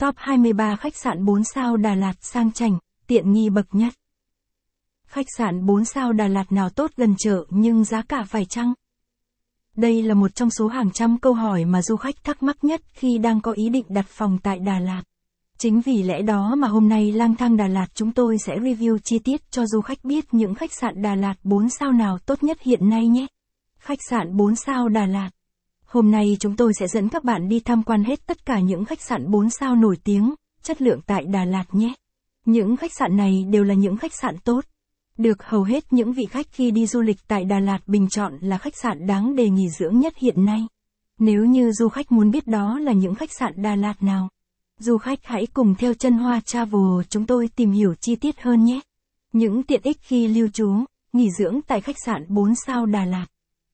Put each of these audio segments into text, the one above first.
Top 23 khách sạn 4 sao Đà Lạt sang chảnh, tiện nghi bậc nhất. Khách sạn 4 sao Đà Lạt nào tốt gần chợ nhưng giá cả phải chăng? Đây là một trong số hàng trăm câu hỏi mà du khách thắc mắc nhất khi đang có ý định đặt phòng tại Đà Lạt. Chính vì lẽ đó mà hôm nay lang thang Đà Lạt chúng tôi sẽ review chi tiết cho du khách biết những khách sạn Đà Lạt 4 sao nào tốt nhất hiện nay nhé. Khách sạn 4 sao Đà Lạt Hôm nay chúng tôi sẽ dẫn các bạn đi tham quan hết tất cả những khách sạn 4 sao nổi tiếng, chất lượng tại Đà Lạt nhé. Những khách sạn này đều là những khách sạn tốt. Được hầu hết những vị khách khi đi du lịch tại Đà Lạt bình chọn là khách sạn đáng đề nghỉ dưỡng nhất hiện nay. Nếu như du khách muốn biết đó là những khách sạn Đà Lạt nào, du khách hãy cùng theo chân Hoa Travel chúng tôi tìm hiểu chi tiết hơn nhé. Những tiện ích khi lưu trú, nghỉ dưỡng tại khách sạn 4 sao Đà Lạt.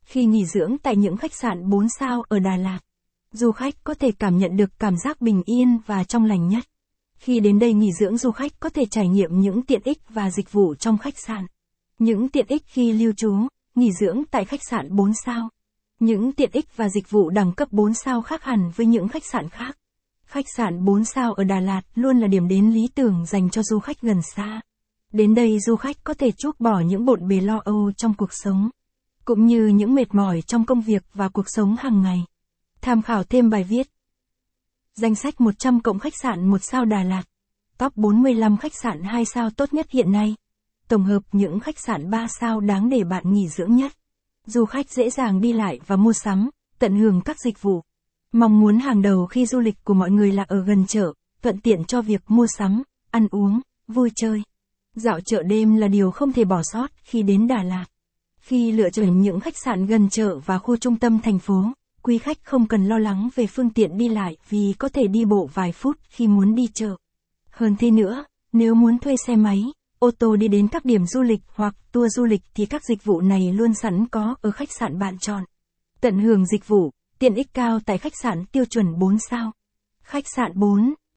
Khi nghỉ dưỡng tại những khách sạn 4 sao ở Đà Lạt, du khách có thể cảm nhận được cảm giác bình yên và trong lành nhất. Khi đến đây nghỉ dưỡng du khách có thể trải nghiệm những tiện ích và dịch vụ trong khách sạn. Những tiện ích khi lưu trú, nghỉ dưỡng tại khách sạn 4 sao. Những tiện ích và dịch vụ đẳng cấp 4 sao khác hẳn với những khách sạn khác. Khách sạn 4 sao ở Đà Lạt luôn là điểm đến lý tưởng dành cho du khách gần xa. Đến đây du khách có thể chuốc bỏ những bộn bề lo âu trong cuộc sống cũng như những mệt mỏi trong công việc và cuộc sống hàng ngày. Tham khảo thêm bài viết. Danh sách 100 cộng khách sạn 1 sao Đà Lạt. Top 45 khách sạn 2 sao tốt nhất hiện nay. Tổng hợp những khách sạn 3 sao đáng để bạn nghỉ dưỡng nhất. Du khách dễ dàng đi lại và mua sắm, tận hưởng các dịch vụ. Mong muốn hàng đầu khi du lịch của mọi người là ở gần chợ, thuận tiện cho việc mua sắm, ăn uống, vui chơi. Dạo chợ đêm là điều không thể bỏ sót khi đến Đà Lạt. Khi lựa chọn những khách sạn gần chợ và khu trung tâm thành phố, quý khách không cần lo lắng về phương tiện đi lại vì có thể đi bộ vài phút khi muốn đi chợ. Hơn thế nữa, nếu muốn thuê xe máy, ô tô đi đến các điểm du lịch hoặc tour du lịch thì các dịch vụ này luôn sẵn có ở khách sạn bạn chọn. Tận hưởng dịch vụ, tiện ích cao tại khách sạn tiêu chuẩn 4 sao. Khách sạn 4